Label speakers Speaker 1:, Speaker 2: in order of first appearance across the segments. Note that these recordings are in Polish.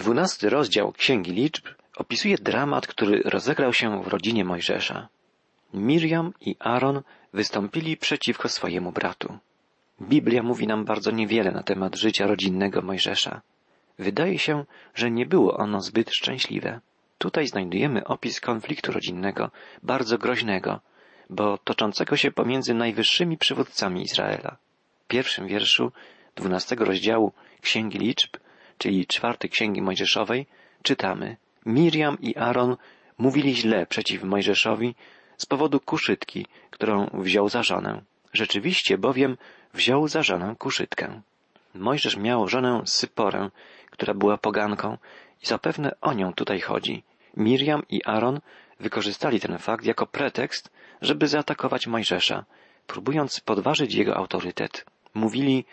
Speaker 1: Dwunasty rozdział Księgi Liczb opisuje dramat, który rozegrał się w rodzinie Mojżesza. Miriam i Aaron wystąpili przeciwko swojemu bratu. Biblia mówi nam bardzo niewiele na temat życia rodzinnego Mojżesza. Wydaje się, że nie było ono zbyt szczęśliwe. Tutaj znajdujemy opis konfliktu rodzinnego, bardzo groźnego, bo toczącego się pomiędzy najwyższymi przywódcami Izraela. W pierwszym wierszu dwunastego rozdziału Księgi Liczb, czyli czwartej Księgi Mojżeszowej, czytamy Miriam i Aaron mówili źle przeciw Mojżeszowi z powodu kuszytki, którą wziął za żonę. Rzeczywiście bowiem wziął za żonę kuszytkę. Mojżesz miał żonę Syporę, która była poganką i zapewne o nią tutaj chodzi. Miriam i Aaron wykorzystali ten fakt jako pretekst, żeby zaatakować Mojżesza, próbując podważyć jego autorytet. Mówili,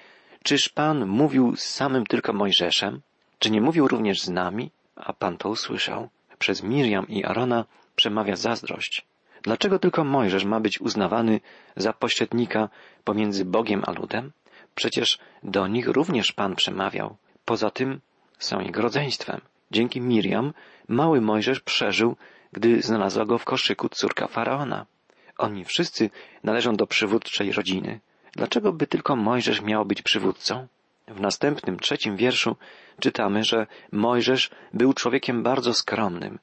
Speaker 1: czyż Pan mówił z samym tylko Mojżeszem? Czy nie mówił również z nami? A Pan to usłyszał. Przez Miriam i Arona przemawia zazdrość. Dlaczego tylko Mojżesz ma być uznawany za pośrednika pomiędzy Bogiem a ludem? Przecież do nich również Pan przemawiał. Poza tym są jego rodzeństwem. Dzięki Miriam mały Mojżesz przeżył, gdy znalazła go w koszyku córka faraona. Oni wszyscy należą do przywódczej rodziny. Dlaczego by tylko Mojżesz miał być przywódcą? W następnym, trzecim wierszu czytamy, że Mojżesz był człowiekiem bardzo skromnym,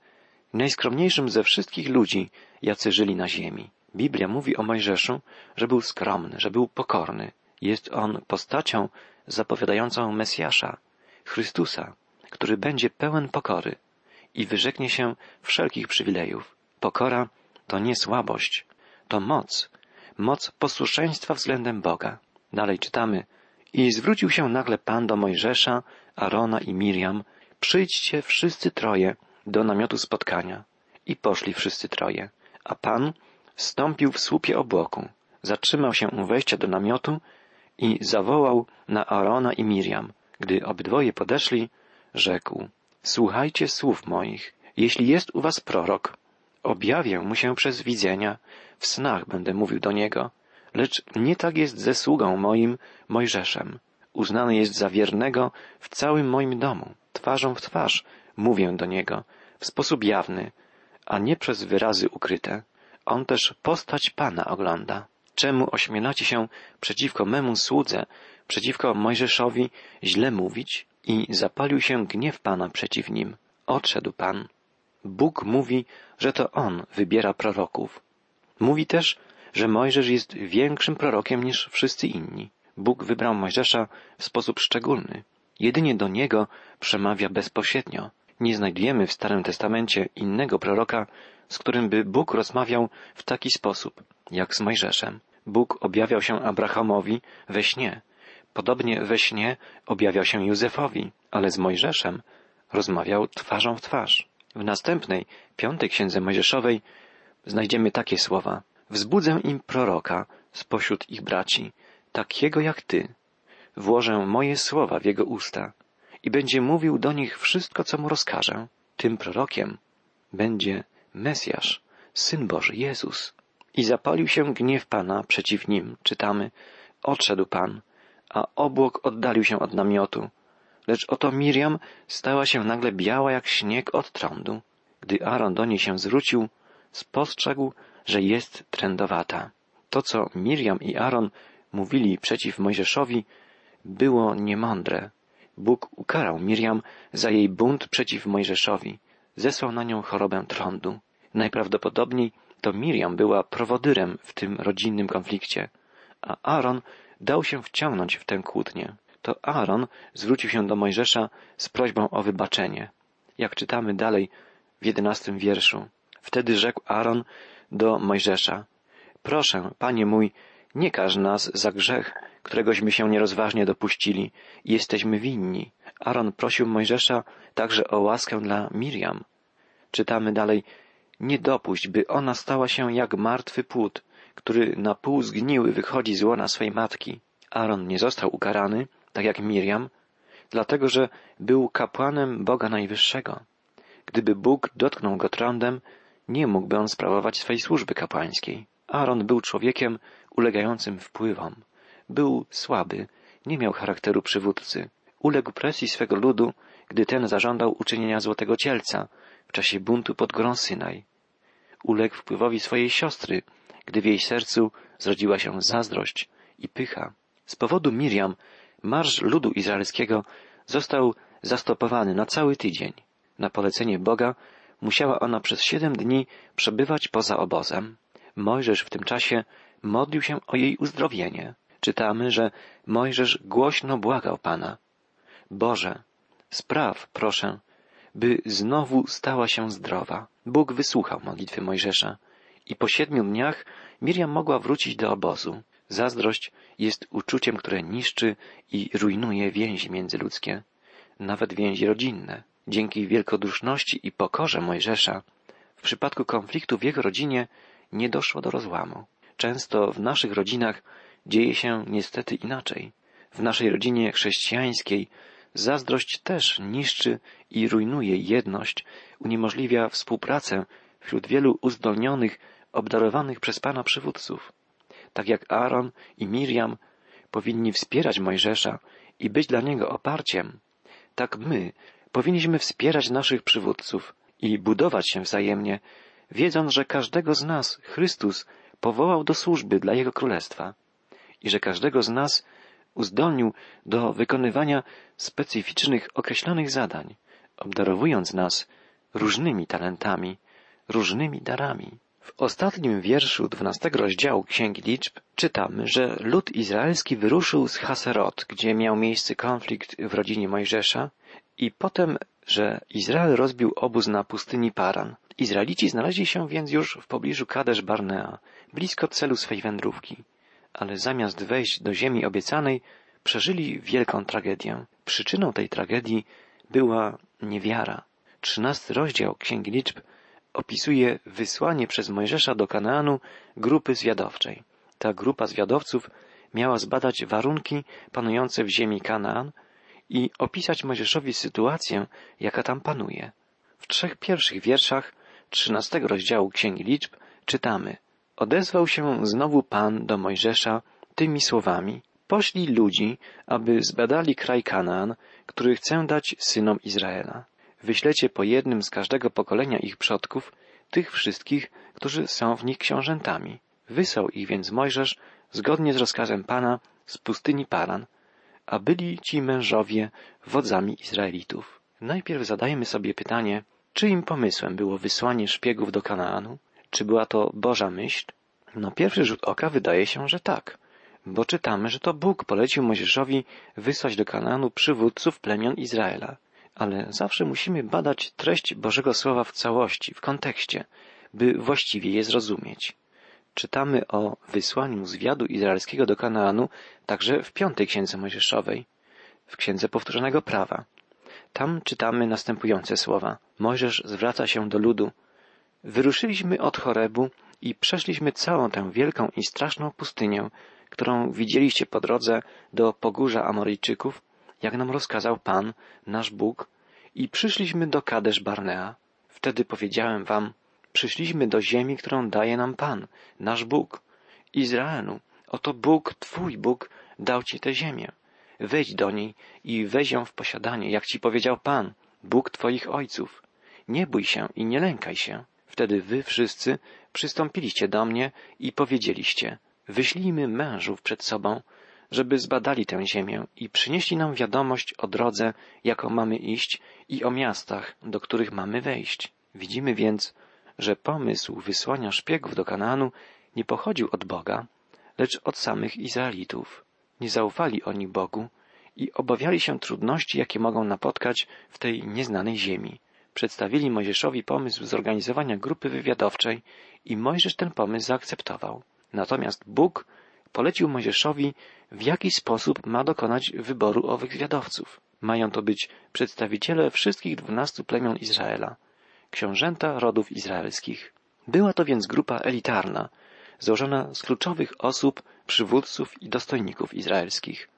Speaker 1: najskromniejszym ze wszystkich ludzi, jacy żyli na ziemi. Biblia mówi o Mojżeszu, że był skromny, że był pokorny. Jest on postacią zapowiadającą Mesjasza, Chrystusa, który będzie pełen pokory i wyrzeknie się wszelkich przywilejów. Pokora to nie słabość, to moc, moc posłuszeństwa względem Boga. Dalej czytamy, i zwrócił się nagle Pan do Mojżesza, Arona i Miriam, przyjdźcie wszyscy troje do namiotu spotkania. I poszli wszyscy troje. A Pan wstąpił w słupie obłoku, zatrzymał się u wejścia do namiotu i zawołał na Arona i Miriam. Gdy obydwoje podeszli, rzekł, słuchajcie słów moich. Jeśli jest u was prorok, objawię mu się przez widzenia, w snach będę mówił do niego. Lecz nie tak jest ze sługą moim, Mojżeszem. Uznany jest za wiernego w całym moim domu. Twarzą w twarz mówię do niego, w sposób jawny, a nie przez wyrazy ukryte. On też postać Pana ogląda. Czemu ośmielacie się przeciwko memu słudze, przeciwko Mojżeszowi źle mówić? I zapalił się gniew Pana przeciw nim. Odszedł Pan. Bóg mówi, że to On wybiera proroków. Mówi też, że Mojżesz jest większym prorokiem niż wszyscy inni. Bóg wybrał Mojżesza w sposób szczególny. Jedynie do niego przemawia bezpośrednio. Nie znajdujemy w Starym Testamencie innego proroka, z którym by Bóg rozmawiał w taki sposób, jak z Mojżeszem. Bóg objawiał się Abrahamowi we śnie. Podobnie we śnie objawiał się Józefowi, ale z Mojżeszem rozmawiał twarzą w twarz. W następnej, piątej księdze Mojżeszowej znajdziemy takie słowa. Wzbudzę im proroka spośród ich braci, takiego jak ty. Włożę moje słowa w jego usta i będzie mówił do nich wszystko, co mu rozkażę. Tym prorokiem będzie Mesjasz, Syn Boży Jezus. I zapalił się gniew Pana przeciw nim, czytamy, odszedł Pan, a obłok oddalił się od namiotu. Lecz oto Miriam stała się nagle biała jak śnieg od trądu. Gdy Aaron do niej się zwrócił, spostrzegł, że jest trędowata. To, co Miriam i Aaron mówili przeciw Mojżeszowi, było niemądre. Bóg ukarał Miriam za jej bunt przeciw Mojżeszowi. Zesłał na nią chorobę trądu. Najprawdopodobniej to Miriam była prowodyrem w tym rodzinnym konflikcie, a Aaron dał się wciągnąć w tę kłótnię. To Aaron zwrócił się do Mojżesza z prośbą o wybaczenie. Jak czytamy dalej w jedenastym wierszu. Wtedy rzekł Aaron do Mojżesza, proszę, panie mój, nie każ nas za grzech, któregośmy się nierozważnie dopuścili jesteśmy winni. Aaron prosił Mojżesza także o łaskę dla Miriam. Czytamy dalej, nie dopuść, by ona stała się jak martwy płód, który na pół zgniły wychodzi z łona swej matki. Aaron nie został ukarany, tak jak Miriam, dlatego że był kapłanem Boga Najwyższego. Gdyby Bóg dotknął go trądem, nie mógłby on sprawować swej służby kapłańskiej. Aaron był człowiekiem ulegającym wpływom. Był słaby, nie miał charakteru przywódcy. Uległ presji swego ludu gdy ten zażądał uczynienia złotego cielca w czasie buntu pod górą Synaj. Uległ wpływowi swojej siostry, gdy w jej sercu zrodziła się zazdrość i pycha. Z powodu Miriam marsz ludu izraelskiego został zastopowany na cały tydzień. Na polecenie Boga musiała ona przez siedem dni przebywać poza obozem. Mojżesz w tym czasie modlił się o jej uzdrowienie. Czytamy, że Mojżesz głośno błagał Pana. Boże, spraw, proszę, by znowu stała się zdrowa. Bóg wysłuchał modlitwy Mojżesza i po siedmiu dniach Miriam mogła wrócić do obozu. Zazdrość jest uczuciem, które niszczy i rujnuje więzi międzyludzkie, nawet więzi rodzinne. Dzięki wielkoduszności i pokorze Mojżesza w przypadku konfliktu w jego rodzinie nie doszło do rozłamu. Często w naszych rodzinach dzieje się niestety inaczej. W naszej rodzinie chrześcijańskiej zazdrość też niszczy i rujnuje jedność, uniemożliwia współpracę wśród wielu uzdolnionych, obdarowanych przez Pana przywódców. Tak jak Aaron i Miriam powinni wspierać Mojżesza i być dla niego oparciem, tak my powinniśmy wspierać naszych przywódców i budować się wzajemnie, wiedząc, że każdego z nas Chrystus powołał do służby dla Jego Królestwa i że każdego z nas uzdolnił do wykonywania specyficznych, określonych zadań, obdarowując nas różnymi talentami, różnymi darami. W ostatnim wierszu dwunastego rozdziału Księgi Liczb czytamy, że lud izraelski wyruszył z Haserot, gdzie miał miejsce konflikt w rodzinie Mojżesza, i potem, że Izrael rozbił obóz na pustyni Paran. Izraelici znaleźli się więc już w pobliżu Kadesz Barnea, blisko celu swej wędrówki. Ale zamiast wejść do ziemi obiecanej, przeżyli wielką tragedię. Przyczyną tej tragedii była niewiara. Trzynasty rozdział Księgi Liczb opisuje wysłanie przez Mojżesza do Kanaanu grupy zwiadowczej. Ta grupa zwiadowców miała zbadać warunki panujące w ziemi Kanaan i opisać Mojżeszowi sytuację, jaka tam panuje. W trzech pierwszych wierszach trzynastego rozdziału Księgi Liczb czytamy Odezwał się znowu Pan do Mojżesza tymi słowami Poślij ludzi, aby zbadali kraj Kanaan, który chcę dać synom Izraela. Wyślecie po jednym z każdego pokolenia ich przodków, tych wszystkich, którzy są w nich książętami. Wysłał ich więc Mojżesz, zgodnie z rozkazem Pana, z pustyni Paran, a byli ci mężowie wodzami Izraelitów. Najpierw zadajemy sobie pytanie, czyim pomysłem było wysłanie szpiegów do Kanaanu? Czy była to Boża myśl? No pierwszy rzut oka wydaje się, że tak, bo czytamy, że to Bóg polecił Mojżeszowi wysłać do Kanaanu przywódców plemion Izraela. Ale zawsze musimy badać treść Bożego Słowa w całości, w kontekście, by właściwie je zrozumieć czytamy o wysłaniu zwiadu izraelskiego do Kanaanu także w piątej księdze Mojżeszowej, w księdze powtórzonego prawa. Tam czytamy następujące słowa. Mojżesz zwraca się do ludu. Wyruszyliśmy od Chorebu i przeszliśmy całą tę wielką i straszną pustynię, którą widzieliście po drodze do pogórza Amoryjczyków, jak nam rozkazał Pan, nasz Bóg, i przyszliśmy do Kadesz Barnea. Wtedy powiedziałem wam, Przyszliśmy do ziemi, którą daje nam Pan, nasz Bóg. Izraelu, oto Bóg, Twój Bóg, dał Ci tę ziemię. Wejdź do niej i weź ją w posiadanie, jak Ci powiedział Pan, Bóg Twoich ojców. Nie bój się i nie lękaj się. Wtedy wy wszyscy przystąpiliście do mnie i powiedzieliście, wyślijmy mężów przed sobą, żeby zbadali tę ziemię i przynieśli nam wiadomość o drodze, jaką mamy iść i o miastach, do których mamy wejść. Widzimy więc, że pomysł wysłania szpiegów do Kanaanu nie pochodził od Boga, lecz od samych Izraelitów. Nie zaufali oni Bogu i obawiali się trudności, jakie mogą napotkać w tej nieznanej ziemi. Przedstawili Mojżeszowi pomysł zorganizowania grupy wywiadowczej i Mojżesz ten pomysł zaakceptował. Natomiast Bóg polecił Mojżeszowi, w jaki sposób ma dokonać wyboru owych zwiadowców. Mają to być przedstawiciele wszystkich dwunastu plemion Izraela książęta rodów izraelskich. Była to więc grupa elitarna, złożona z kluczowych osób, przywódców i dostojników izraelskich.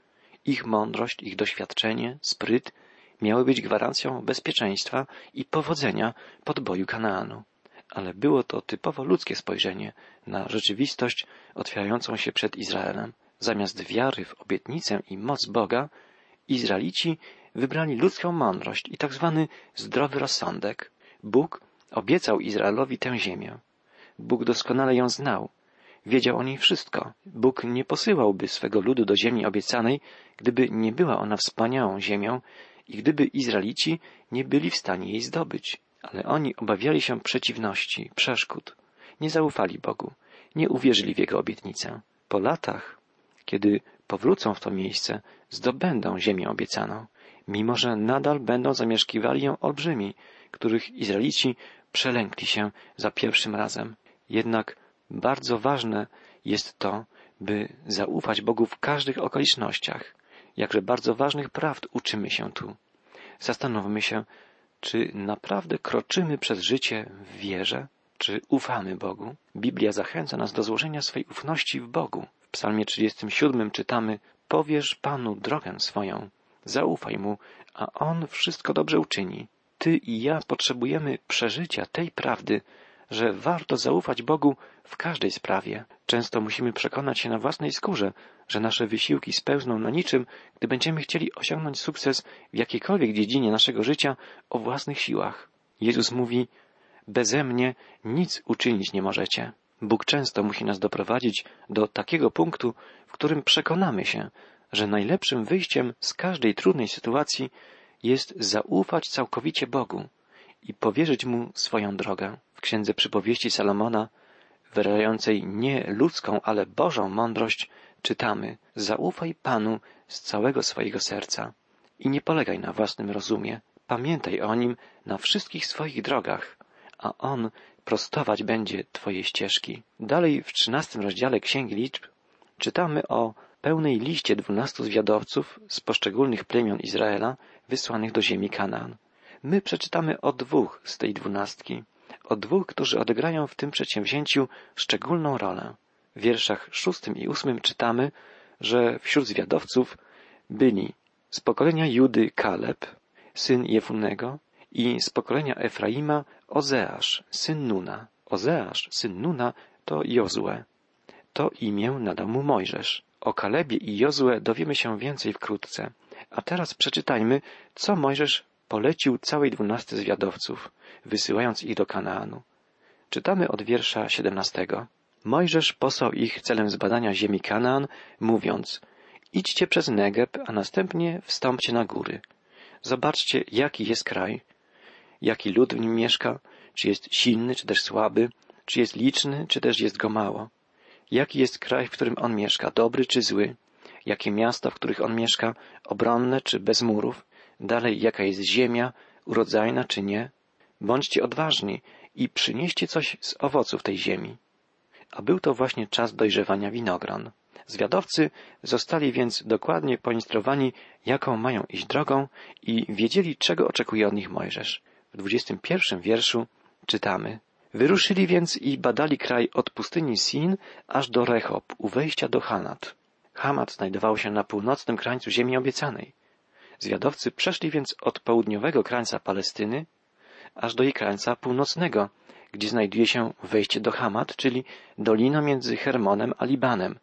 Speaker 1: Ich mądrość, ich doświadczenie, spryt miały być gwarancją bezpieczeństwa i powodzenia podboju Kanaanu. Ale było to typowo ludzkie spojrzenie na rzeczywistość otwierającą się przed Izraelem. Zamiast wiary w obietnicę i moc Boga, Izraelici wybrali ludzką mądrość i tak zwany zdrowy rozsądek. Bóg obiecał Izraelowi tę ziemię. Bóg doskonale ją znał. Wiedział o niej wszystko. Bóg nie posyłałby swego ludu do ziemi obiecanej, gdyby nie była ona wspaniałą ziemią i gdyby Izraelici nie byli w stanie jej zdobyć. Ale oni obawiali się przeciwności, przeszkód. Nie zaufali Bogu, nie uwierzyli w Jego obietnicę. Po latach, kiedy powrócą w to miejsce, zdobędą ziemię obiecaną, mimo że nadal będą zamieszkiwali ją olbrzymi, których Izraelici przelękli się za pierwszym razem. Jednak bardzo ważne jest to, by zaufać Bogu w każdych okolicznościach. Jakże bardzo ważnych prawd uczymy się tu. Zastanówmy się, czy naprawdę kroczymy przez życie w wierze? Czy ufamy Bogu? Biblia zachęca nas do złożenia swej ufności w Bogu. Psalmie 37 czytamy Powierz Panu drogę swoją, zaufaj Mu, a On wszystko dobrze uczyni. Ty i ja potrzebujemy przeżycia tej prawdy, że warto zaufać Bogu w każdej sprawie. Często musimy przekonać się na własnej skórze, że nasze wysiłki spełzną na niczym, gdy będziemy chcieli osiągnąć sukces w jakiejkolwiek dziedzinie naszego życia o własnych siłach. Jezus mówi, beze mnie nic uczynić nie możecie. Bóg często musi nas doprowadzić do takiego punktu, w którym przekonamy się, że najlepszym wyjściem z każdej trudnej sytuacji jest zaufać całkowicie Bogu i powierzyć Mu swoją drogę. W księdze przypowieści Salomona, wyrażającej nie ludzką, ale Bożą mądrość, czytamy Zaufaj Panu z całego swojego serca i nie polegaj na własnym rozumie. Pamiętaj o Nim na wszystkich swoich drogach, a On prostować będzie Twoje ścieżki. Dalej w trzynastym rozdziale Księgi Liczb czytamy o pełnej liście dwunastu zwiadowców z poszczególnych plemion Izraela wysłanych do ziemi Kanaan. My przeczytamy o dwóch z tej dwunastki, o dwóch, którzy odegrają w tym przedsięwzięciu szczególną rolę. W wierszach szóstym i ósmym czytamy, że wśród zwiadowców byli z pokolenia Judy Kaleb, syn Jefunego, i z pokolenia Efraima Ozeasz, syn Nuna. Ozeasz, syn Nuna, to Jozue. To imię nadał mu Mojżesz. O Kalebie i Jozue dowiemy się więcej wkrótce. A teraz przeczytajmy, co Mojżesz polecił całej dwunasty zwiadowców, wysyłając ich do Kanaanu. Czytamy od wiersza siedemnastego. Mojżesz posłał ich celem zbadania ziemi Kanaan, mówiąc, idźcie przez Negeb, a następnie wstąpcie na góry. Zobaczcie, jaki jest kraj, jaki lud w nim mieszka, czy jest silny, czy też słaby, czy jest liczny, czy też jest go mało. Jaki jest kraj, w którym on mieszka, dobry czy zły? Jakie miasta, w których on mieszka, obronne czy bez murów? Dalej, jaka jest ziemia, urodzajna czy nie? Bądźcie odważni i przynieście coś z owoców tej ziemi. A był to właśnie czas dojrzewania winogron. Zwiadowcy zostali więc dokładnie poinstruowani, jaką mają iść drogą i wiedzieli, czego oczekuje od nich Mojżesz. W dwudziestym pierwszym wierszu czytamy Wyruszyli więc i badali kraj od pustyni Sin aż do Rechob, u wejścia do Hanat. Hamat znajdował się na północnym krańcu ziemi obiecanej. Zwiadowcy przeszli więc od południowego krańca Palestyny aż do jej krańca północnego, gdzie znajduje się wejście do Hamat, czyli dolina między Hermonem a Libanem,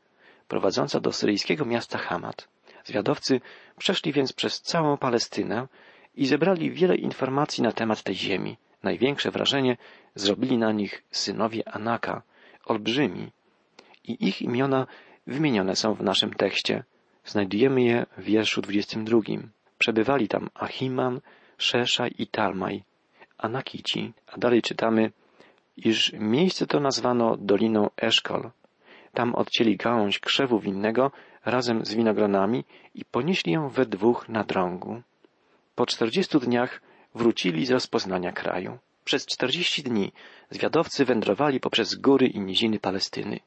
Speaker 1: prowadząca do syryjskiego miasta Hamat. Zwiadowcy przeszli więc przez całą Palestynę i zebrali wiele informacji na temat tej ziemi. Największe wrażenie zrobili na nich synowie Anaka, olbrzymi, i ich imiona wymienione są w naszym tekście. Znajdujemy je w wierszu 22. Przebywali tam Achiman, Szeszaj i Talmaj, Anakici, a dalej czytamy, iż miejsce to nazwano Doliną Eszkol. Tam odcięli gałąź krzewu winnego razem z winogronami i ponieśli ją we dwóch na drągu. Po czterdziestu dniach wrócili z rozpoznania kraju. Przez czterdzieści dni zwiadowcy wędrowali poprzez góry i niziny Palestyny.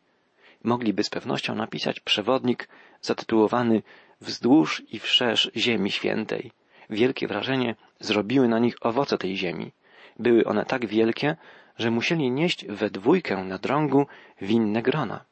Speaker 1: Mogliby z pewnością napisać przewodnik zatytułowany Wzdłuż i wszerz Ziemi Świętej. Wielkie wrażenie zrobiły na nich owoce tej ziemi. Były one tak wielkie, że musieli nieść we dwójkę na drągu winne grona.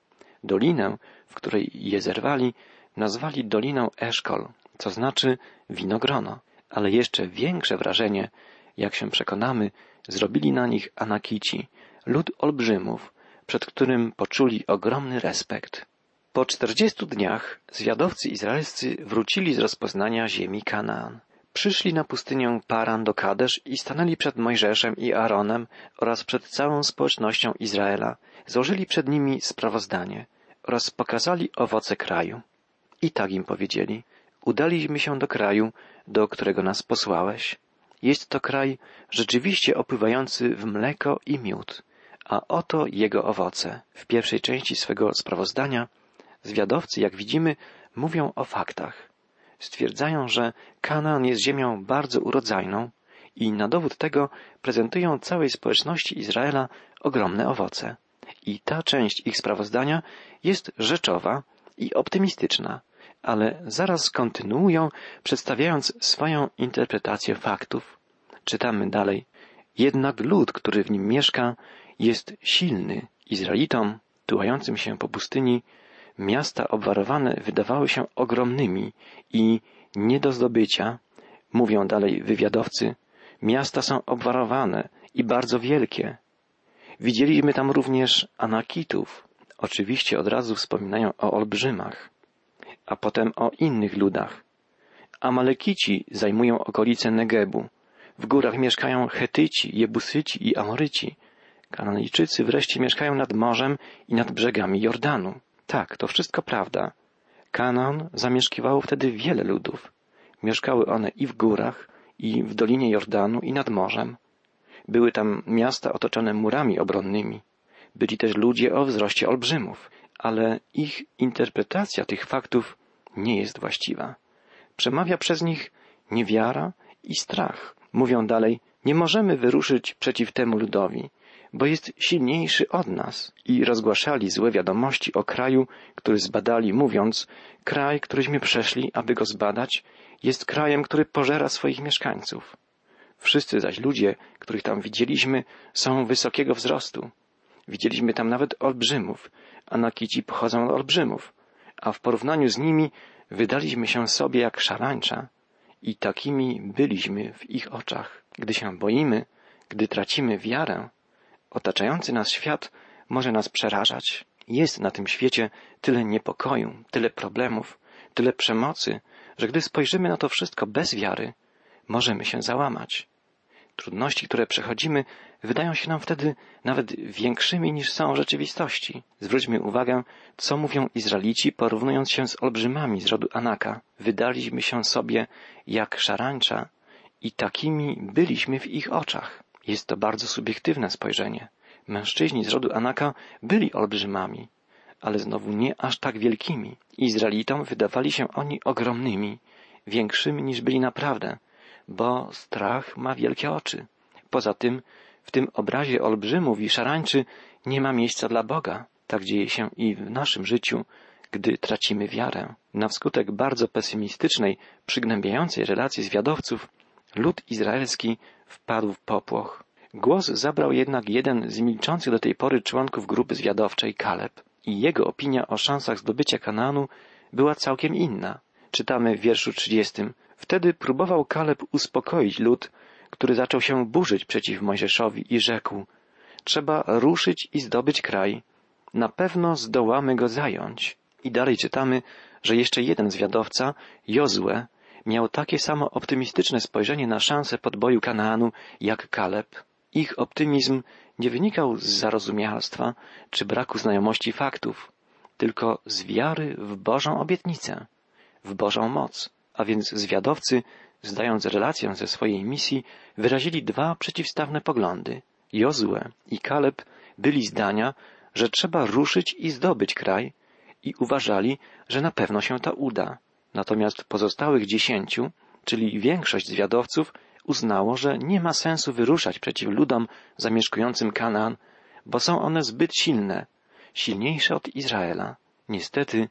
Speaker 1: Dolinę, w której je zerwali, nazwali Doliną Eszkol, co znaczy winogrono ale jeszcze większe wrażenie, jak się przekonamy, zrobili na nich Anakici, lud olbrzymów, przed którym poczuli ogromny respekt. Po czterdziestu dniach zwiadowcy izraelscy wrócili z rozpoznania ziemi Kanaan. Przyszli na pustynię Paran do Kadesz i stanęli przed Mojżeszem i Aaronem oraz przed całą społecznością Izraela. Złożyli przed nimi sprawozdanie oraz pokazali owoce kraju. I tak im powiedzieli, udaliśmy się do kraju, do którego nas posłałeś. Jest to kraj rzeczywiście opływający w mleko i miód, a oto jego owoce. W pierwszej części swego sprawozdania zwiadowcy, jak widzimy, mówią o faktach. Stwierdzają, że Kanaan jest ziemią bardzo urodzajną i na dowód tego prezentują całej społeczności Izraela ogromne owoce. I ta część ich sprawozdania jest rzeczowa i optymistyczna, ale zaraz kontynuują, przedstawiając swoją interpretację faktów. Czytamy dalej. Jednak lud, który w nim mieszka, jest silny. Izraelitom, tułającym się po pustyni, miasta obwarowane wydawały się ogromnymi i nie do zdobycia. Mówią dalej wywiadowcy, miasta są obwarowane i bardzo wielkie. Widzieliśmy tam również Anakitów. Oczywiście od razu wspominają o olbrzymach, a potem o innych ludach. Amalekici zajmują okolice Negebu. W górach mieszkają Chetyci, Jebusyci i Amoryci. Kananejczycy wreszcie mieszkają nad morzem i nad brzegami Jordanu. Tak, to wszystko prawda. Kanan zamieszkiwało wtedy wiele ludów. Mieszkały one i w górach, i w dolinie Jordanu, i nad morzem. Były tam miasta otoczone murami obronnymi. Byli też ludzie o wzroście olbrzymów, ale ich interpretacja tych faktów nie jest właściwa. Przemawia przez nich niewiara i strach. Mówią dalej, nie możemy wyruszyć przeciw temu ludowi, bo jest silniejszy od nas. I rozgłaszali złe wiadomości o kraju, który zbadali, mówiąc, kraj, któryśmy przeszli, aby go zbadać, jest krajem, który pożera swoich mieszkańców. Wszyscy zaś ludzie, których tam widzieliśmy, są wysokiego wzrostu. Widzieliśmy tam nawet olbrzymów, a nakici pochodzą od olbrzymów, a w porównaniu z nimi wydaliśmy się sobie jak szarańcza i takimi byliśmy w ich oczach. Gdy się boimy, gdy tracimy wiarę, otaczający nas świat może nas przerażać. Jest na tym świecie tyle niepokoju, tyle problemów, tyle przemocy, że gdy spojrzymy na to wszystko bez wiary, możemy się załamać. Trudności, które przechodzimy, wydają się nam wtedy nawet większymi niż są w rzeczywistości. Zwróćmy uwagę, co mówią Izraelici, porównując się z olbrzymami z rodu Anaka. Wydaliśmy się sobie jak szarańcza i takimi byliśmy w ich oczach. Jest to bardzo subiektywne spojrzenie. Mężczyźni z rodu Anaka byli olbrzymami, ale znowu nie aż tak wielkimi. Izraelitom wydawali się oni ogromnymi, większymi niż byli naprawdę, bo strach ma wielkie oczy. Poza tym, w tym obrazie olbrzymów i szarańczy nie ma miejsca dla Boga. Tak dzieje się i w naszym życiu, gdy tracimy wiarę. Na wskutek bardzo pesymistycznej, przygnębiającej relacji zwiadowców, lud izraelski wpadł w popłoch. Głos zabrał jednak jeden z milczących do tej pory członków grupy zwiadowczej, Kaleb. I jego opinia o szansach zdobycia Kanaanu była całkiem inna. Czytamy w wierszu trzydziestym. Wtedy próbował Kaleb uspokoić lud, który zaczął się burzyć przeciw Mojżeszowi i rzekł, trzeba ruszyć i zdobyć kraj. Na pewno zdołamy go zająć. I dalej czytamy, że jeszcze jeden zwiadowca, Jozue, miał takie samo optymistyczne spojrzenie na szansę podboju Kanaanu jak Kaleb. Ich optymizm nie wynikał z zarozumialstwa czy braku znajomości faktów, tylko z wiary w Bożą obietnicę, w Bożą moc. A więc zwiadowcy, zdając relację ze swojej misji, wyrazili dwa przeciwstawne poglądy. Jozue i Kaleb byli zdania, że trzeba ruszyć i zdobyć kraj i uważali, że na pewno się to uda. Natomiast pozostałych dziesięciu, czyli większość zwiadowców, uznało, że nie ma sensu wyruszać przeciw ludom zamieszkującym Kanaan, bo są one zbyt silne, silniejsze od Izraela. Niestety,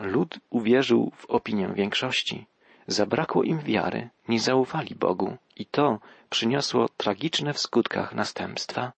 Speaker 1: lud uwierzył w opinię większości. Zabrakło im wiary, nie zaufali Bogu i to przyniosło tragiczne w skutkach następstwa.